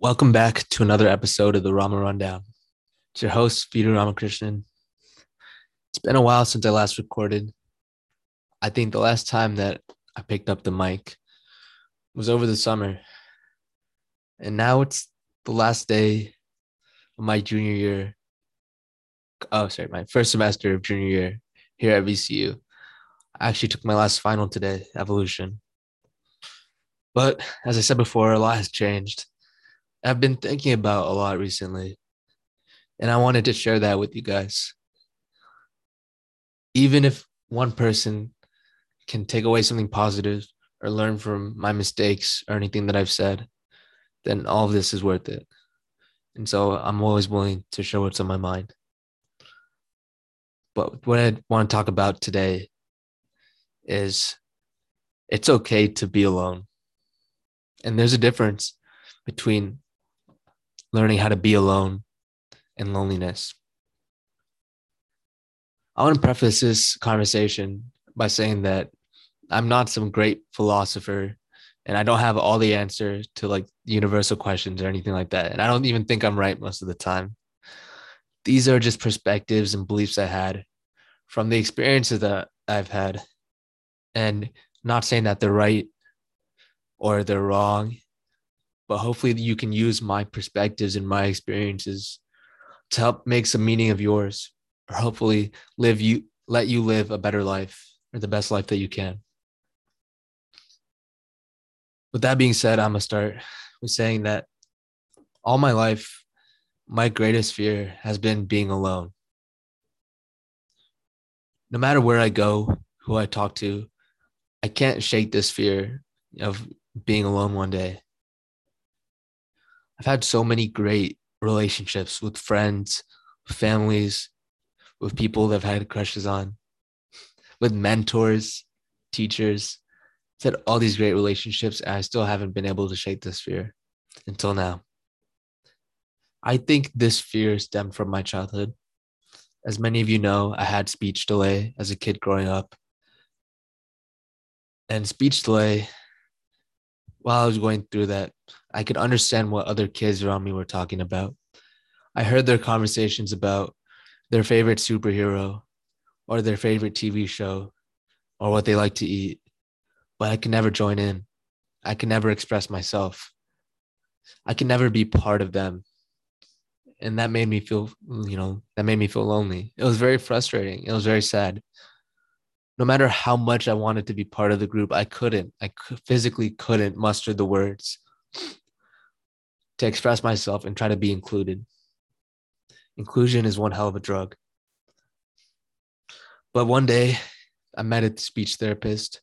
Welcome back to another episode of the Rama Rundown. It's your host, Peter Ramakrishnan. It's been a while since I last recorded. I think the last time that I picked up the mic was over the summer. And now it's the last day of my junior year. Oh, sorry, my first semester of junior year here at VCU. I actually took my last final today, evolution. But as I said before, a lot has changed. I've been thinking about a lot recently, and I wanted to share that with you guys. Even if one person can take away something positive or learn from my mistakes or anything that I've said, then all of this is worth it. And so I'm always willing to show what's on my mind. But what I want to talk about today is it's okay to be alone. And there's a difference between learning how to be alone and loneliness. I want to preface this conversation by saying that I'm not some great philosopher and I don't have all the answers to like universal questions or anything like that. And I don't even think I'm right most of the time. These are just perspectives and beliefs I had from the experiences that I've had. And not saying that they're right or they're wrong, but hopefully you can use my perspectives and my experiences to help make some meaning of yours or hopefully live you let you live a better life or the best life that you can. With that being said, I'm gonna start with saying that all my life, my greatest fear has been being alone. No matter where I go, who I talk to, I can't shake this fear of being alone one day. I've had so many great relationships with friends, families, with people that I've had crushes on, with mentors, teachers. I've had all these great relationships, and I still haven't been able to shake this fear until now. I think this fear stemmed from my childhood. As many of you know, I had speech delay as a kid growing up. And speech delay while I was going through that, I could understand what other kids around me were talking about. I heard their conversations about their favorite superhero or their favorite TV show or what they like to eat, but I could never join in. I could never express myself. I could never be part of them. And that made me feel, you know, that made me feel lonely. It was very frustrating. It was very sad no matter how much I wanted to be part of the group, I couldn't. I physically couldn't muster the words to express myself and try to be included. Inclusion is one hell of a drug. But one day I met a speech therapist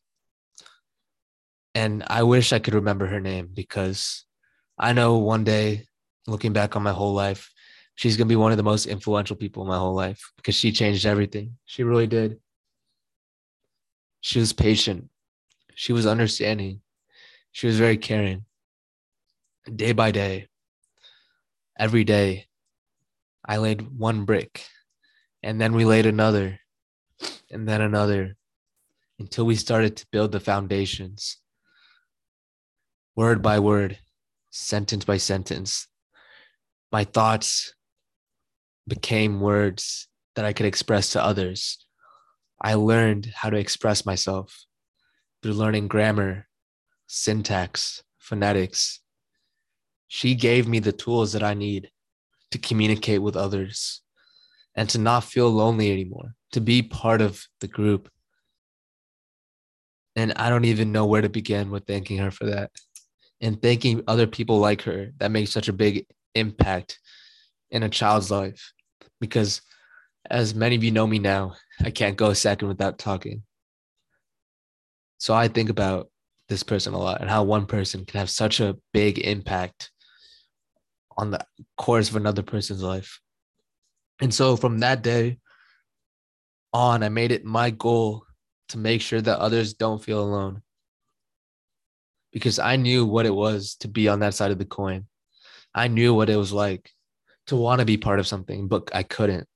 and I wish I could remember her name because I know one day, looking back on my whole life, she's going to be one of the most influential people in my whole life because she changed everything. She really did. She was patient. She was understanding. She was very caring. Day by day, every day, I laid one brick and then we laid another and then another until we started to build the foundations. Word by word, sentence by sentence, my thoughts became words that I could express to others I learned how to express myself through learning grammar, syntax, phonetics. She gave me the tools that I need to communicate with others and to not feel lonely anymore, to be part of the group. And I don't even know where to begin with thanking her for that and thanking other people like her that make such a big impact in a child's life. Because as many of you know me now, I can't go a second without talking. So I think about this person a lot and how one person can have such a big impact on the course of another person's life. And so from that day on, I made it my goal to make sure that others don't feel alone. Because I knew what it was to be on that side of the coin. I knew what it was like to want to be part of something, but I couldn't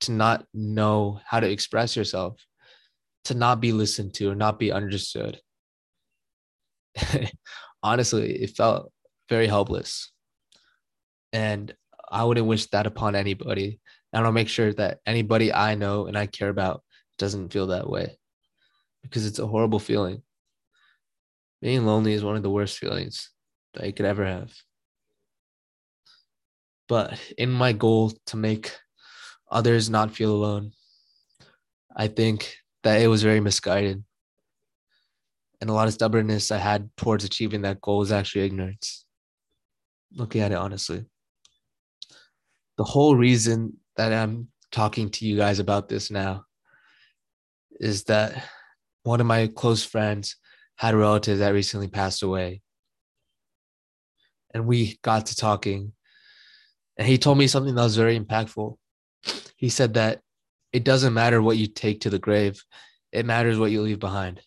to not know how to express yourself, to not be listened to or not be understood. Honestly, it felt very helpless. And I wouldn't wish that upon anybody. And I'll make sure that anybody I know and I care about doesn't feel that way because it's a horrible feeling. Being lonely is one of the worst feelings that you could ever have. But in my goal to make others not feel alone, I think that it was very misguided. And a lot of stubbornness I had towards achieving that goal was actually ignorance. Looking at it honestly. The whole reason that I'm talking to you guys about this now is that one of my close friends had a relative that recently passed away. And we got to talking and he told me something that was very impactful. He said that it doesn't matter what you take to the grave, it matters what you leave behind.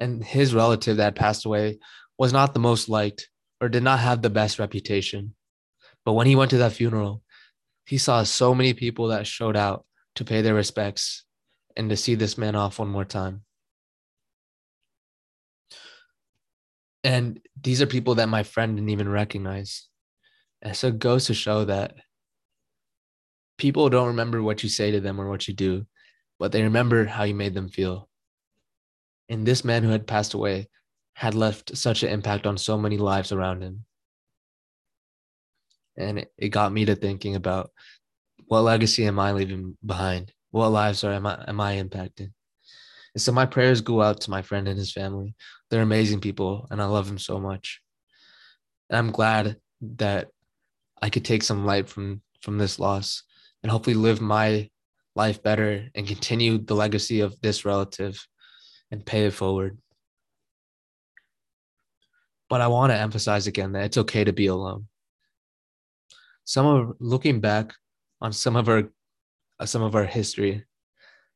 And his relative that passed away was not the most liked or did not have the best reputation. But when he went to that funeral, he saw so many people that showed out to pay their respects and to see this man off one more time. And these are people that my friend didn't even recognize. And so it goes to show that people don't remember what you say to them or what you do, but they remember how you made them feel. And this man who had passed away had left such an impact on so many lives around him. And it, got me to thinking about what legacy am I leaving behind? What lives are am I am I impacting? And so my prayers go out to my friend and his family. They're amazing people and I love them so much. And I'm glad that I could take some light from from this loss and hopefully live my life better and continue the legacy of this relative and pay it forward. But I want to emphasize again that it's okay to be alone. Some of looking back on some of our uh, some of our history,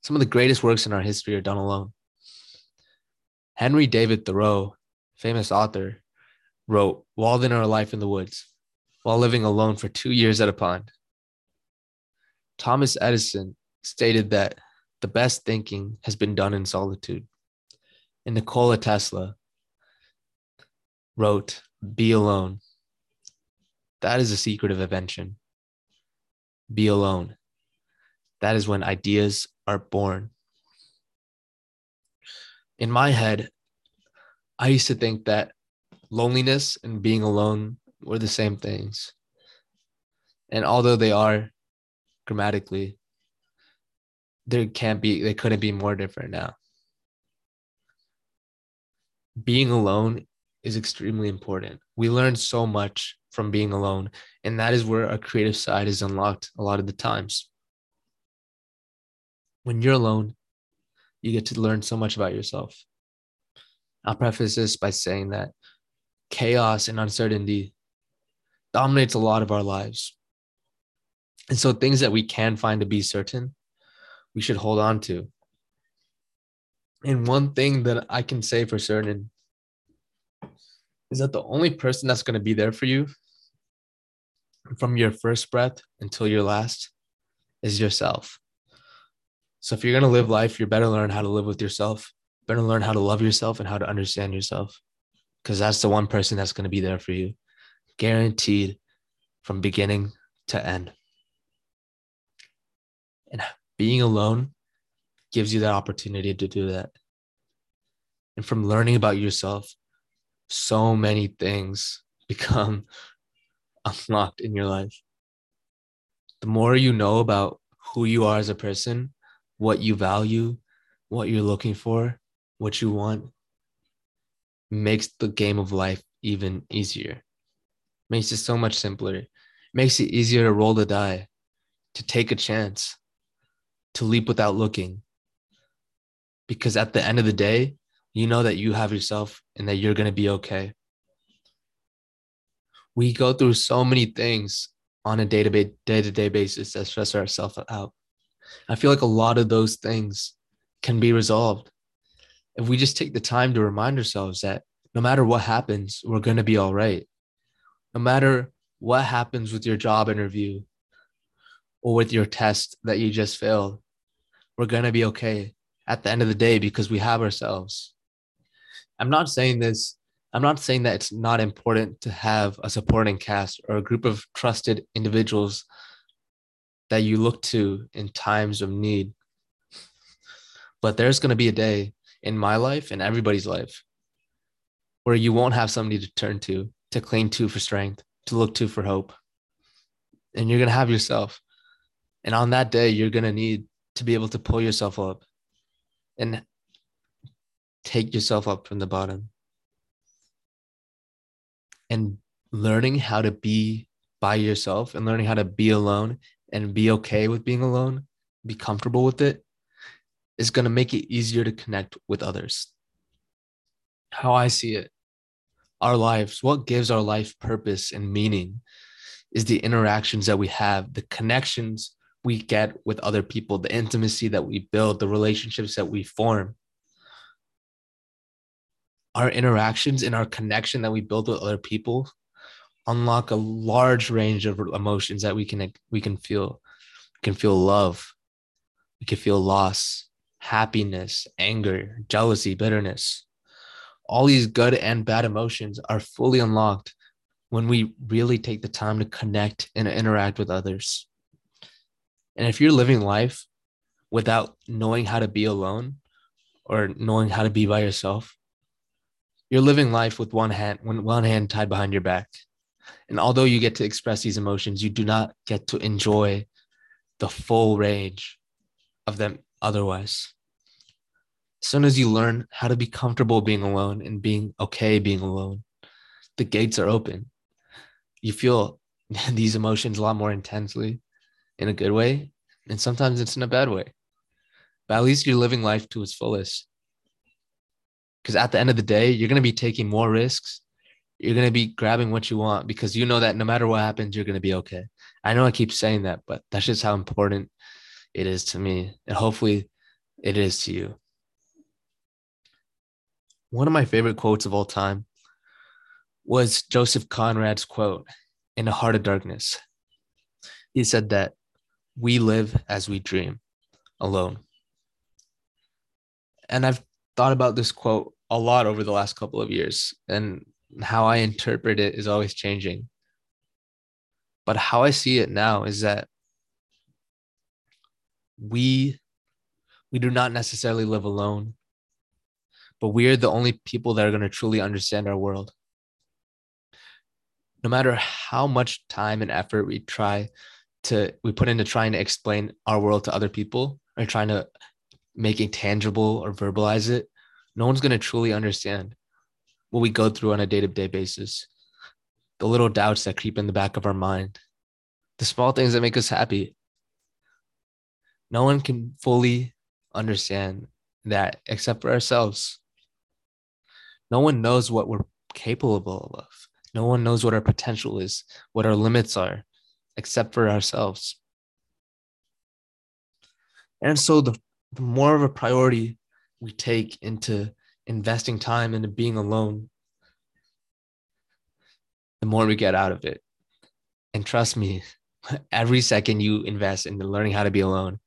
some of the greatest works in our history are done alone. Henry David Thoreau, famous author, wrote Walden or Life in the Woods while living alone for two years at a pond. Thomas Edison stated that the best thinking has been done in solitude. And Nikola Tesla wrote, Be alone. That is the secret of invention. Be alone. That is when ideas are born. In my head, I used to think that loneliness and being alone were the same things. And although they are grammatically, there can't be, they couldn't be more different now. Being alone is extremely important. We learn so much from being alone, and that is where our creative side is unlocked a lot of the times. When you're alone, you get to learn so much about yourself. I'll preface this by saying that chaos and uncertainty dominates a lot of our lives. And so, things that we can find to be certain, we should hold on to. And one thing that I can say for certain is that the only person that's going to be there for you from your first breath until your last is yourself. So, if you're going to live life, you better learn how to live with yourself, better learn how to love yourself and how to understand yourself, because that's the one person that's going to be there for you guaranteed from beginning to end. And being alone gives you that opportunity to do that. And from learning about yourself, so many things become unlocked in your life. The more you know about who you are as a person, what you value, what you're looking for, what you want, makes the game of life even easier makes it so much simpler. Makes it easier to roll the die, to take a chance, to leap without looking. Because at the end of the day, you know that you have yourself and that you're going to be okay. We go through so many things on a day-to-day day-to-day basis that stress ourselves out. I feel like a lot of those things can be resolved if we just take the time to remind ourselves that no matter what happens, we're going to be all right no matter what happens with your job interview or with your test that you just failed, we're going to be okay at the end of the day because we have ourselves. I'm not saying this I'm not saying that it's not important to have a supporting cast or a group of trusted individuals that you look to in times of need. But there's going to be a day in my life and everybody's life where you won't have somebody to turn to, to cling to for strength, to look to for hope. And you're going to have yourself. And on that day, you're going to need to be able to pull yourself up and take yourself up from the bottom. And learning how to be by yourself and learning how to be alone and be okay with being alone, be comfortable with it, is going to make it easier to connect with others. How I see it, our lives, what gives our life purpose and meaning is the interactions that we have, the connections we get with other people, the intimacy that we build, the relationships that we form. Our interactions and our connection that we build with other people unlock a large range of emotions that we can we can feel. We can feel love, we can feel loss, happiness, anger, jealousy, bitterness. All these good and bad emotions are fully unlocked when we really take the time to connect and interact with others. And if you're living life without knowing how to be alone or knowing how to be by yourself, you're living life with one hand, one hand tied behind your back. And although you get to express these emotions, you do not get to enjoy the full range of them otherwise. As soon as you learn how to be comfortable being alone and being okay being alone, the gates are open. You feel these emotions a lot more intensely in a good way, and sometimes it's in a bad way. But at least you're living life to its fullest. Because at the end of the day, you're going to be taking more risks. You're going to be grabbing what you want because you know that no matter what happens, you're going to be okay. I know I keep saying that, but that's just how important it is to me. And hopefully it is to you. One of my favorite quotes of all time was Joseph Conrad's quote in the heart of darkness. He said that we live as we dream alone. And I've thought about this quote a lot over the last couple of years, and how I interpret it is always changing. But how I see it now is that we we do not necessarily live alone, but we are the only people that are going to truly understand our world. No matter how much time and effort we try to we put into trying to explain our world to other people or trying to make it tangible or verbalize it, no one's going to truly understand what we go through on a day-to-day basis. The little doubts that creep in the back of our mind, the small things that make us happy. No one can fully understand that except for ourselves. No one knows what we're capable of. No one knows what our potential is, what our limits are except for ourselves. And so the, the more of a priority we take into investing time into being alone, the more we get out of it. And trust me, every second you invest into learning how to be alone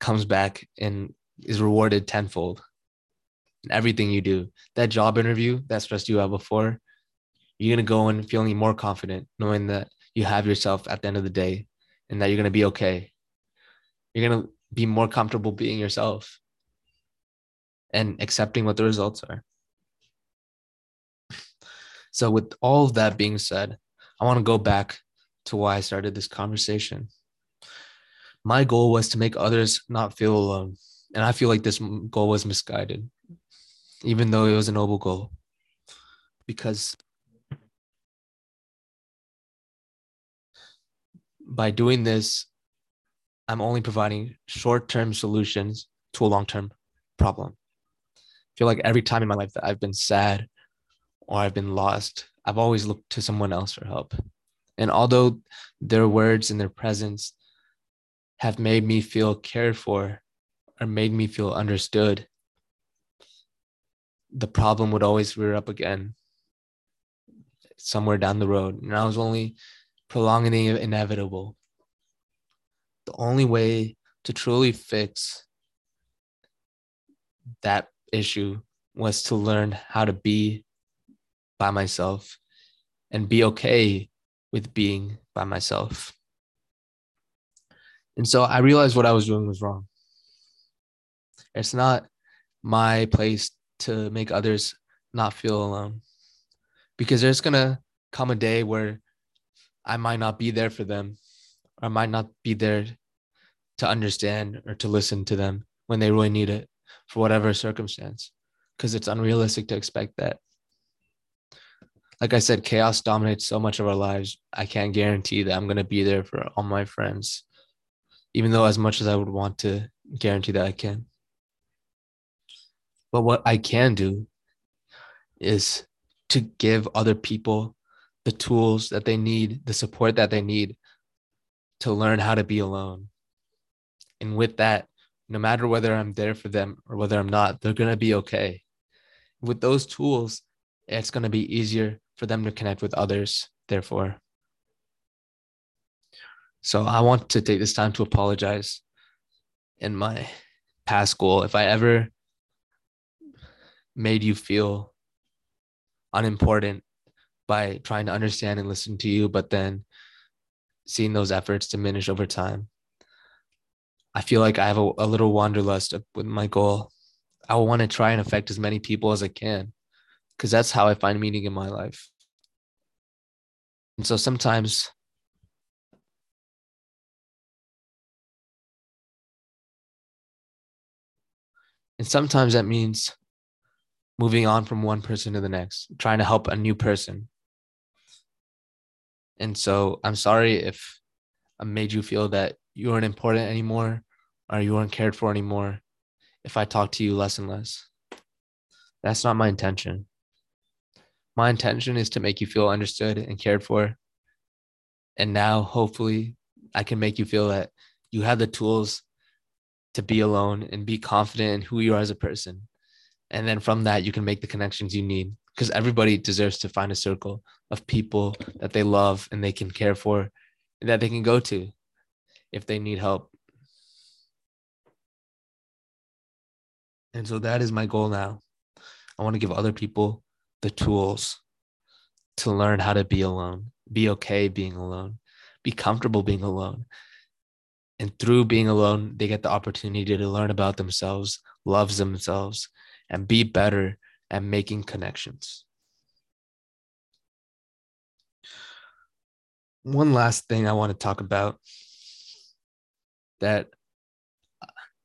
comes back and is rewarded tenfold. Everything you do, that job interview that stressed you out before, you're gonna go in feeling more confident, knowing that you have yourself at the end of the day and that you're going to be okay. You're going to be more comfortable being yourself and accepting what the results are. So, with all of that being said, I want to go back to why I started this conversation. My goal was to make others not feel alone. And I feel like this goal was misguided, even though it was a noble goal. Because by doing this, I'm only providing short term solutions to a long term problem. Feel like every time in my life that I've been sad or I've been lost, I've always looked to someone else for help. And although their words and their presence have made me feel cared for or made me feel understood, the problem would always rear up again somewhere down the road. And I was only prolonging the inevitable. The only way to truly fix that issue was to learn how to be by myself and be okay with being by myself. And so I realized what I was doing was wrong. It's not my place to make others not feel alone because there's going to come a day where I might not be there for them or I might not be there to understand or to listen to them when they really need it for whatever circumstance because it's unrealistic to expect that. Like I said, chaos dominates so much of our lives. I can't guarantee that I'm going to be there for all my friends, even though, as much as I would want to guarantee that I can. But what I can do is to give other people the tools that they need, the support that they need to learn how to be alone. And with that, no matter whether I'm there for them or whether I'm not, they're going to be okay. With those tools, it's going to be easier for them to connect with others, therefore. So I want to take this time to apologize in my past goal. If I ever made you feel unimportant by trying to understand and listen to you, but then seeing those efforts diminish over time. I feel like I have a, a little wanderlust with my goal. I want to try and affect as many people as I can because that's how I find meaning in my life. And so sometimes and sometimes that means moving on from one person to the next, trying to help a new person. And so I'm sorry if I made you feel that you weren't important anymore or you weren't cared for anymore if I talk to you less and less. That's not my intention. My intention is to make you feel understood and cared for. And now, hopefully, I can make you feel that you have the tools to be alone and be confident in who you are as a person and then from that you can make the connections you need because everybody deserves to find a circle of people that they love and they can care for that they can go to if they need help and so that is my goal now. I want to give other people the tools to learn how to be alone be okay being alone be comfortable being alone. And through being alone they get the opportunity to learn about themselves love themselves and be better at making connections. One last thing I want to talk about that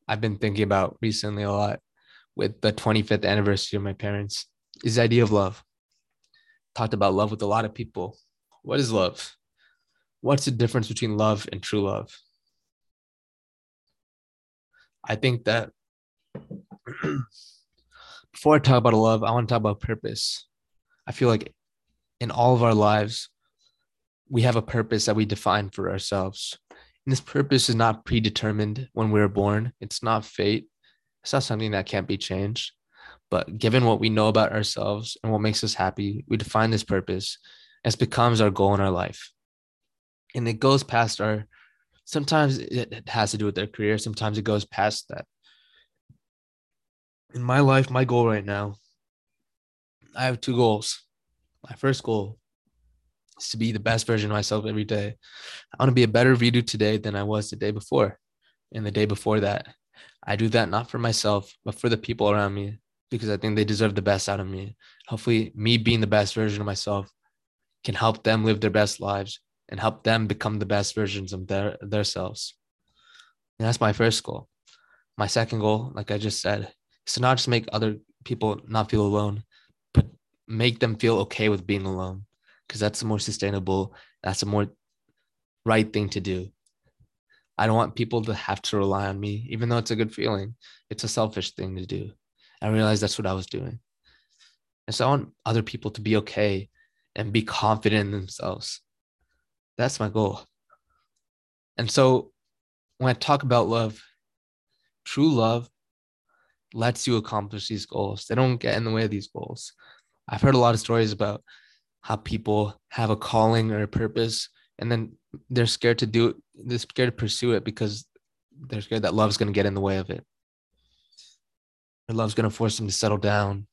I've been thinking about recently a lot with the 25th anniversary of my parents is the idea of love. Talked about love with a lot of people. What is love? What's the difference between love and true love? I think that before I talk about love, I want to talk about purpose. I feel like in all of our lives, we have a purpose that we define for ourselves. And this purpose is not predetermined when we are born. It's not fate. It's not something that can't be changed. But given what we know about ourselves and what makes us happy, we define this purpose as becomes our goal in our life. And it goes past our, sometimes it has to do with their career. Sometimes it goes past that in my life, my goal right now, I have two goals. My first goal is to be the best version of myself every day. I want to be a better Vidu today than I was the day before and the day before that. I do that not for myself, but for the people around me because I think they deserve the best out of me. Hopefully, me being the best version of myself can help them live their best lives and help them become the best versions of their themselves. And that's my first goal. My second goal, like I just said, is to not just make other people not feel alone, but make them feel okay with being alone. Because that's a more sustainable, that's a more right thing to do. I don't want people to have to rely on me, even though it's a good feeling. It's a selfish thing to do. I realized that's what I was doing. And so I want other people to be okay and be confident in themselves. That's my goal. And so when I talk about love, true love lets you accomplish these goals. They don't get in the way of these goals. I've heard a lot of stories about how people have a calling or a purpose and then they're scared to do it. They're scared to pursue it because they're scared that love's going to get in the way of it. Or love's going to force them to settle down.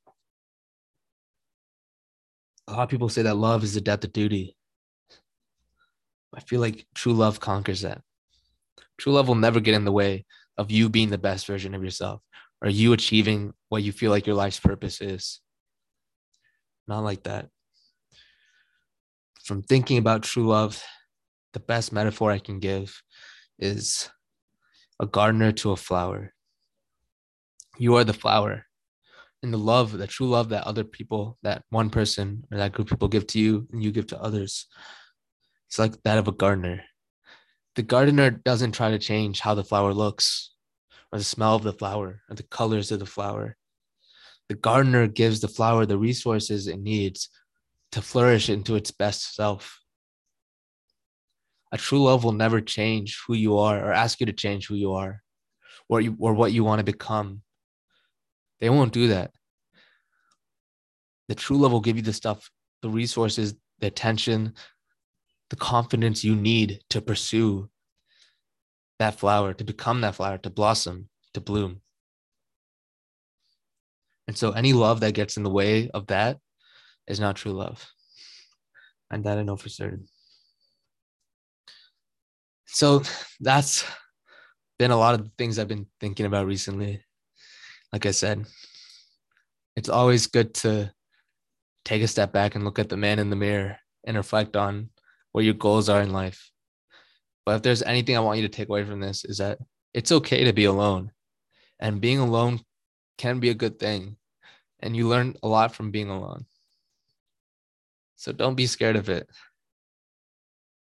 a lot of people say that love is the death of duty. I feel like true love conquers that. True love will never get in the way of you being the best version of yourself or you achieving what you feel like your life's purpose is. Not like that. From thinking about true love, the best metaphor I can give is a gardener to a flower. You are the flower. And the love, the true love that other people, that one person or that group of people give to you and you give to others, it's like that of a gardener. The gardener doesn't try to change how the flower looks or the smell of the flower or the colors of the flower. The gardener gives the flower the resources it needs to flourish into its best self. A true love will never change who you are or ask you to change who you are or, you, or what you want to become. They won't do that. The true love will give you the stuff, the resources, the attention, the confidence you need to pursue that flower, to become that flower, to blossom, to bloom. And so any love that gets in the way of that is not true love. And that I know for certain. So that's been a lot of things I've been thinking about recently. Like I said, it's always good to take a step back and look at the man in the mirror and reflect on what your goals are in life. But if there's anything I want you to take away from this is that it's okay to be alone. And being alone can be a good thing. And you learn a lot from being alone. So don't be scared of it.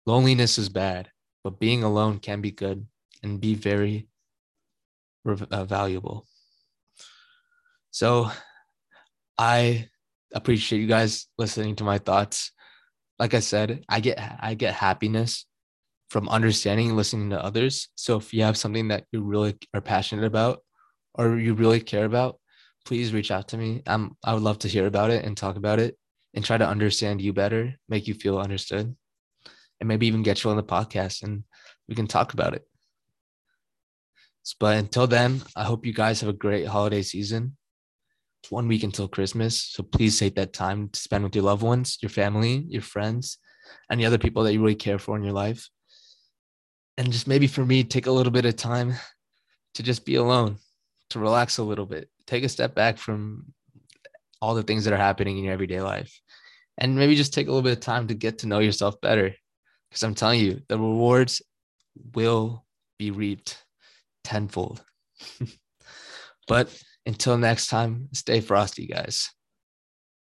Loneliness is bad, but being alone can be good and be very uh, valuable. So I appreciate you guys listening to my thoughts. Like I said, I get I get happiness from understanding and listening to others. So if you have something that you really are passionate about or you really care about, please reach out to me. I'm I would love to hear about it and talk about it and try to understand you better, make you feel understood, and maybe even get you on the podcast and we can talk about it. But until then, I hope you guys have a great holiday season. It's one week until Christmas. So please take that time to spend with your loved ones, your family, your friends, and the other people that you really care for in your life. And just maybe for me, take a little bit of time to just be alone, to relax a little bit, take a step back from all the things that are happening in your everyday life. And maybe just take a little bit of time to get to know yourself better. Because I'm telling you, the rewards will be reaped tenfold. but until next time, stay frosty, guys.